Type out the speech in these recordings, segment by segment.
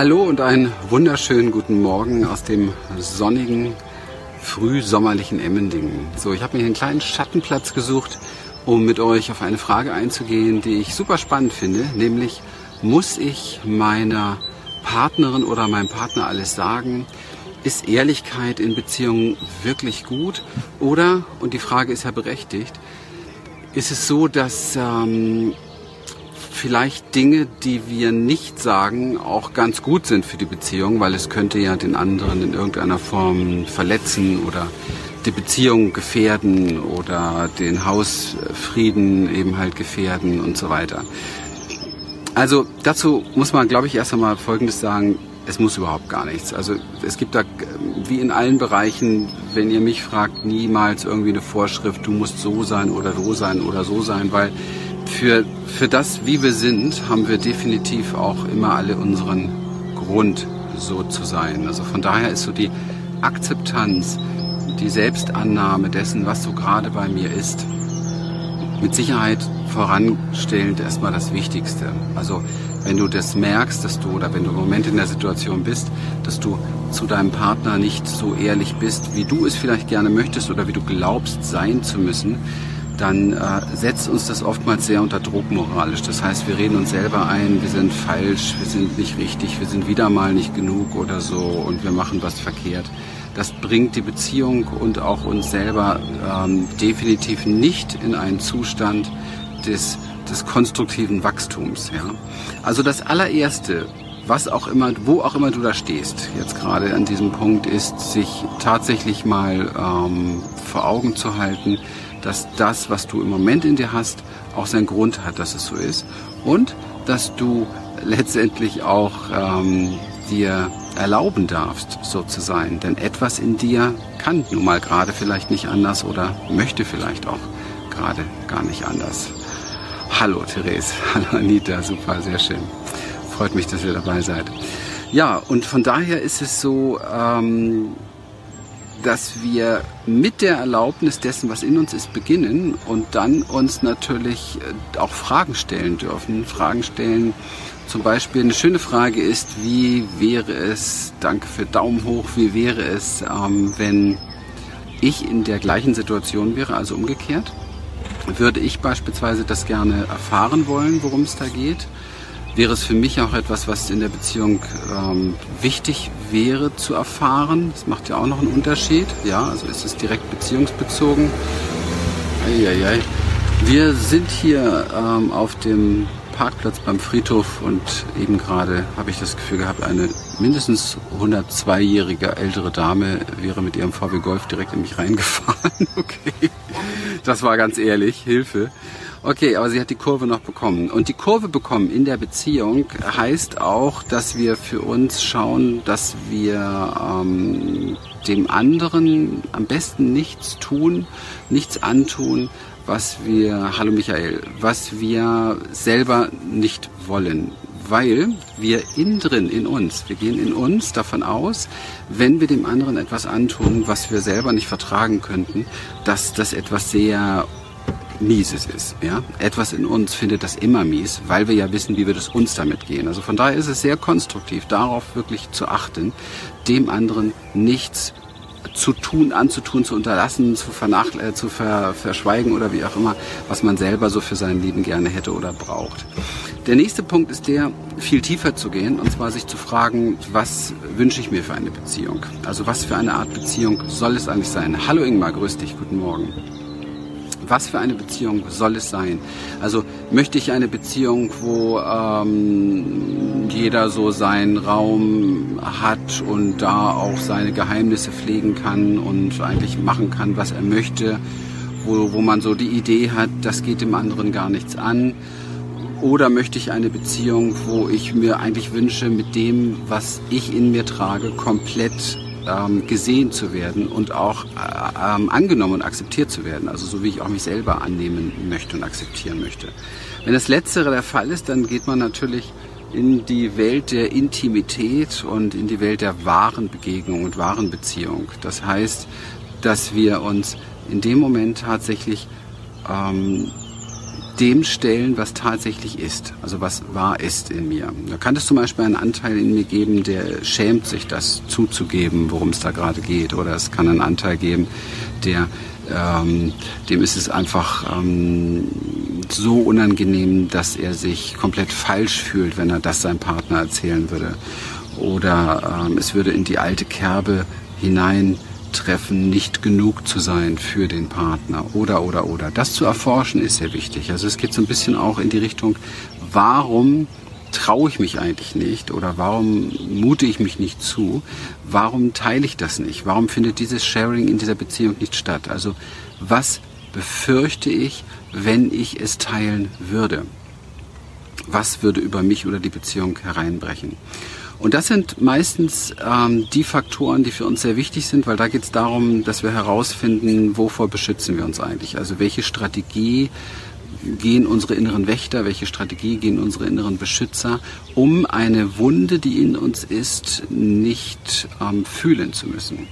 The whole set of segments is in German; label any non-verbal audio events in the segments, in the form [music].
Hallo und einen wunderschönen guten Morgen aus dem sonnigen, frühsommerlichen Emmendingen. So, ich habe mir einen kleinen Schattenplatz gesucht, um mit euch auf eine Frage einzugehen, die ich super spannend finde, nämlich muss ich meiner Partnerin oder meinem Partner alles sagen? Ist Ehrlichkeit in Beziehungen wirklich gut? Oder, und die Frage ist ja berechtigt, ist es so, dass ähm, vielleicht Dinge, die wir nicht sagen, auch ganz gut sind für die Beziehung, weil es könnte ja den anderen in irgendeiner Form verletzen oder die Beziehung gefährden oder den Hausfrieden eben halt gefährden und so weiter. Also dazu muss man, glaube ich, erst einmal Folgendes sagen. Es muss überhaupt gar nichts. Also es gibt da, wie in allen Bereichen, wenn ihr mich fragt, niemals irgendwie eine Vorschrift, du musst so sein oder so sein oder so sein, weil für, für das, wie wir sind, haben wir definitiv auch immer alle unseren Grund, so zu sein. Also von daher ist so die Akzeptanz, die Selbstannahme dessen, was so gerade bei mir ist, mit Sicherheit voranstellend erstmal das Wichtigste. Also wenn du das merkst, dass du oder wenn du im Moment in der Situation bist, dass du zu deinem Partner nicht so ehrlich bist, wie du es vielleicht gerne möchtest oder wie du glaubst sein zu müssen, dann äh, setzt uns das oftmals sehr unter Druck moralisch. Das heißt, wir reden uns selber ein, wir sind falsch, wir sind nicht richtig, wir sind wieder mal nicht genug oder so und wir machen was verkehrt. Das bringt die Beziehung und auch uns selber ähm, definitiv nicht in einen Zustand des, des konstruktiven Wachstums. Ja? Also das allererste, was auch immer, wo auch immer du da stehst, jetzt gerade an diesem Punkt, ist, sich tatsächlich mal ähm, vor Augen zu halten, dass das, was du im Moment in dir hast, auch seinen Grund hat, dass es so ist. Und dass du letztendlich auch ähm, dir erlauben darfst, so zu sein. Denn etwas in dir kann nun mal gerade vielleicht nicht anders oder möchte vielleicht auch gerade gar nicht anders. Hallo Therese, [laughs] hallo Anita, super, sehr schön. Freut mich, dass ihr dabei seid. Ja, und von daher ist es so, ähm, dass wir mit der Erlaubnis dessen, was in uns ist, beginnen und dann uns natürlich äh, auch Fragen stellen dürfen. Fragen stellen, zum Beispiel eine schöne Frage ist, wie wäre es, danke für Daumen hoch, wie wäre es, ähm, wenn ich in der gleichen Situation wäre, also umgekehrt? Würde ich beispielsweise das gerne erfahren wollen, worum es da geht? Wäre es für mich auch etwas, was in der Beziehung ähm, wichtig wäre zu erfahren. Das macht ja auch noch einen Unterschied. Ja, also ist es direkt beziehungsbezogen. Eieiei. Wir sind hier ähm, auf dem Parkplatz beim Friedhof und eben gerade habe ich das Gefühl gehabt, eine mindestens 102-jährige ältere Dame wäre mit ihrem VW Golf direkt in mich reingefahren. [laughs] Okay, das war ganz ehrlich, Hilfe. Okay, aber sie hat die Kurve noch bekommen. Und die Kurve bekommen in der Beziehung heißt auch, dass wir für uns schauen, dass wir ähm, dem anderen am besten nichts tun, nichts antun, was wir, hallo Michael, was wir selber nicht wollen. Weil wir innen drin, in uns, wir gehen in uns davon aus, wenn wir dem anderen etwas antun, was wir selber nicht vertragen könnten, dass das etwas sehr Mieses ist. Ja? Etwas in uns findet das immer mies, weil wir ja wissen, wie wird es uns damit gehen. Also von daher ist es sehr konstruktiv, darauf wirklich zu achten, dem anderen nichts zu tun, anzutun, zu unterlassen, zu, vernach äh, zu ver verschweigen oder wie auch immer, was man selber so für sein Leben gerne hätte oder braucht. Der nächste Punkt ist der, viel tiefer zu gehen und zwar sich zu fragen, was wünsche ich mir für eine Beziehung? Also was für eine Art Beziehung soll es eigentlich sein? Hallo Ingmar, grüß dich, guten Morgen was für eine Beziehung soll es sein? Also möchte ich eine Beziehung, wo ähm, jeder so seinen Raum hat und da auch seine Geheimnisse pflegen kann und eigentlich machen kann, was er möchte, wo, wo man so die Idee hat, das geht dem anderen gar nichts an. Oder möchte ich eine Beziehung, wo ich mir eigentlich wünsche, mit dem, was ich in mir trage, komplett ähm, gesehen zu werden und auch äh, ähm, angenommen und akzeptiert zu werden. Also so wie ich auch mich selber annehmen möchte und akzeptieren möchte. Wenn das Letztere der Fall ist, dann geht man natürlich in die Welt der Intimität und in die Welt der wahren Begegnung und wahren Beziehung. Das heißt, dass wir uns in dem Moment tatsächlich ähm, dem stellen, was tatsächlich ist, also was wahr ist in mir. Da kann es zum Beispiel einen Anteil in mir geben, der schämt sich, das zuzugeben, worum es da gerade geht. Oder es kann einen Anteil geben, der ähm, dem ist es einfach ähm, so unangenehm, dass er sich komplett falsch fühlt, wenn er das seinem Partner erzählen würde. Oder ähm, es würde in die alte Kerbe hinein treffen, nicht genug zu sein für den Partner oder oder oder. Das zu erforschen ist sehr wichtig. Also es geht so ein bisschen auch in die Richtung, warum traue ich mich eigentlich nicht oder warum mute ich mich nicht zu? Warum teile ich das nicht? Warum findet dieses Sharing in dieser Beziehung nicht statt? Also was befürchte ich, wenn ich es teilen würde? Was würde über mich oder die Beziehung hereinbrechen? Und das sind meistens ähm, die Faktoren, die für uns sehr wichtig sind, weil da geht es darum, dass wir herausfinden, wovor beschützen wir uns eigentlich. Also welche Strategie gehen unsere inneren Wächter, welche Strategie gehen unsere inneren Beschützer, um eine Wunde, die in uns ist, nicht ähm, fühlen zu müssen.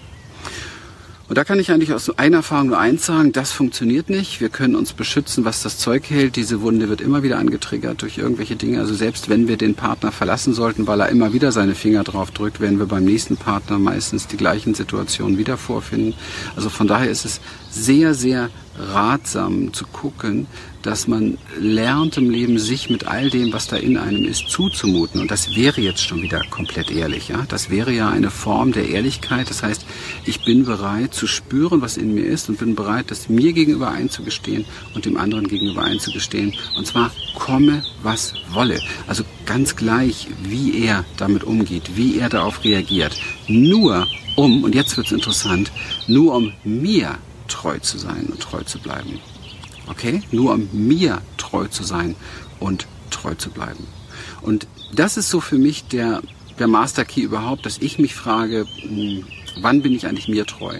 Und da kann ich eigentlich aus einer Erfahrung nur eins sagen, das funktioniert nicht. Wir können uns beschützen, was das Zeug hält. Diese Wunde wird immer wieder angetriggert durch irgendwelche Dinge. Also selbst wenn wir den Partner verlassen sollten, weil er immer wieder seine Finger drauf drückt, werden wir beim nächsten Partner meistens die gleichen Situationen wieder vorfinden. Also von daher ist es sehr, sehr ratsam zu gucken, dass man lernt im Leben, sich mit all dem, was da in einem ist, zuzumuten. Und das wäre jetzt schon wieder komplett ehrlich. Ja? Das wäre ja eine Form der Ehrlichkeit. Das heißt, ich bin bereit zu spüren, was in mir ist und bin bereit, das mir gegenüber einzugestehen und dem anderen gegenüber einzugestehen. Und zwar komme, was wolle. Also ganz gleich, wie er damit umgeht, wie er darauf reagiert. Nur um, und jetzt wird es interessant, nur um mir treu zu sein und treu zu bleiben. Okay? Nur mir treu zu sein und treu zu bleiben. Und das ist so für mich der, der Master Key überhaupt, dass ich mich frage, hm, wann bin ich eigentlich mir treu?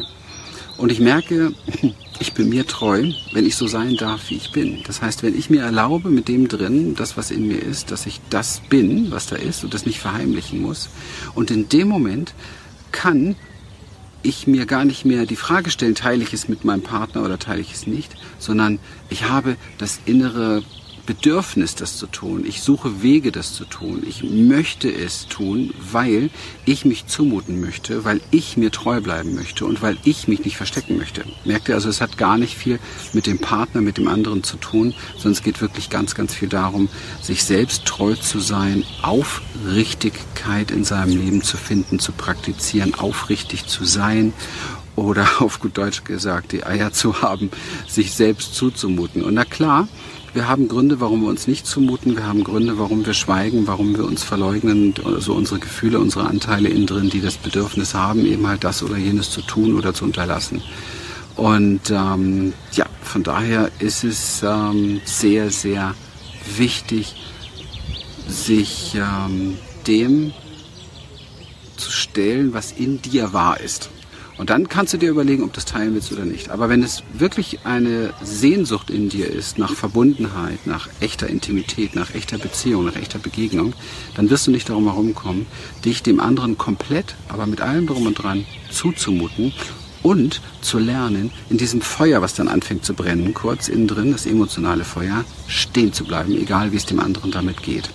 Und ich merke, [laughs] ich bin mir treu, wenn ich so sein darf, wie ich bin. Das heißt, wenn ich mir erlaube, mit dem drin, das, was in mir ist, dass ich das bin, was da ist und das nicht verheimlichen muss. Und in dem Moment kann ich mir gar nicht mehr die Frage stellen, teile ich es mit meinem Partner oder teile ich es nicht, sondern ich habe das innere Bedürfnis, das zu tun. Ich suche Wege, das zu tun. Ich möchte es tun, weil ich mich zumuten möchte, weil ich mir treu bleiben möchte und weil ich mich nicht verstecken möchte. Merkt ihr, also es hat gar nicht viel mit dem Partner, mit dem anderen zu tun, sondern es geht wirklich ganz, ganz viel darum, sich selbst treu zu sein, Aufrichtigkeit in seinem Leben zu finden, zu praktizieren, aufrichtig zu sein oder [laughs] auf gut Deutsch gesagt, die Eier zu haben, sich selbst zuzumuten. Und na klar, wir haben Gründe, warum wir uns nicht zumuten. Wir haben Gründe, warum wir schweigen, warum wir uns verleugnen. Also unsere Gefühle, unsere Anteile innen drin, die das Bedürfnis haben, eben halt das oder jenes zu tun oder zu unterlassen. Und ähm, ja, von daher ist es ähm, sehr, sehr wichtig, sich ähm, dem zu stellen, was in dir wahr ist. Und dann kannst du dir überlegen, ob das teilen willst oder nicht. Aber wenn es wirklich eine Sehnsucht in dir ist nach Verbundenheit, nach echter Intimität, nach echter Beziehung, nach echter Begegnung, dann wirst du nicht darum herumkommen, dich dem anderen komplett, aber mit allem drum und dran zuzumuten und zu lernen, in diesem Feuer, was dann anfängt zu brennen, kurz innen drin, das emotionale Feuer, stehen zu bleiben, egal wie es dem anderen damit geht.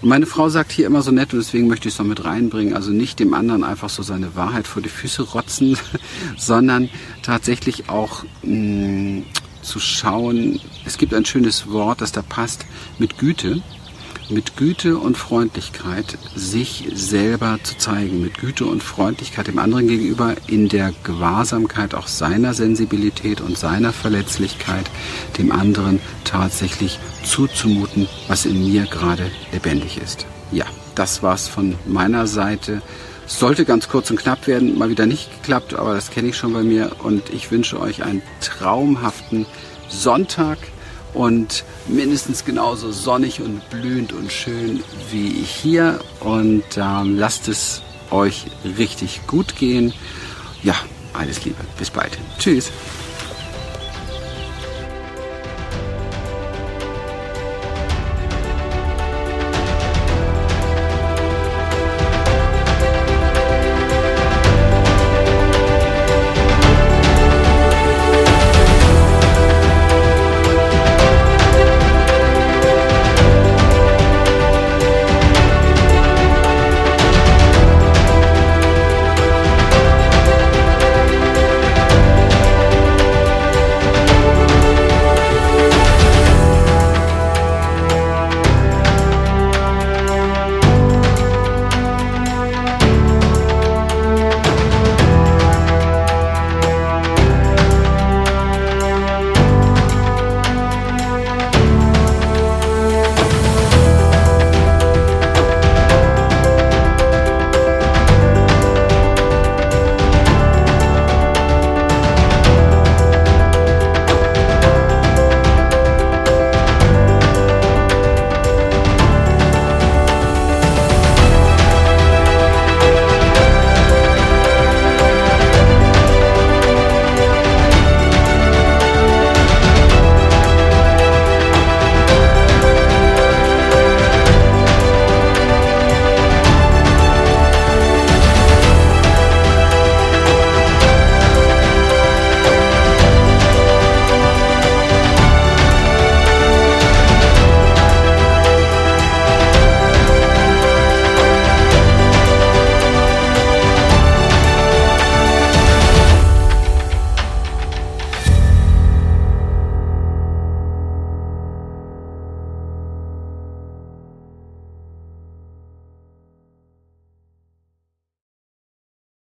Und meine Frau sagt hier immer so nett, und deswegen möchte ich es noch mit reinbringen, also nicht dem anderen einfach so seine Wahrheit vor die Füße rotzen, [laughs] sondern tatsächlich auch mh, mm, zu schauen, es gibt ein schönes Wort, das da passt, mit Güte mit Güte und Freundlichkeit sich selber zu zeigen, mit Güte und Freundlichkeit dem anderen gegenüber, in der Gewahrsamkeit auch seiner Sensibilität und seiner Verletzlichkeit dem anderen tatsächlich zuzumuten, was in mir gerade lebendig ist. Ja, das war's von meiner Seite. Sollte ganz kurz und knapp werden, mal wieder nicht geklappt, aber das kenne ich schon bei mir und ich wünsche euch einen traumhaften Sonntag und mindestens genauso sonnig und blühend und schön wie hier. Und ähm, lasst es euch richtig gut gehen. Ja, alles Liebe. Bis bald. Tschüss.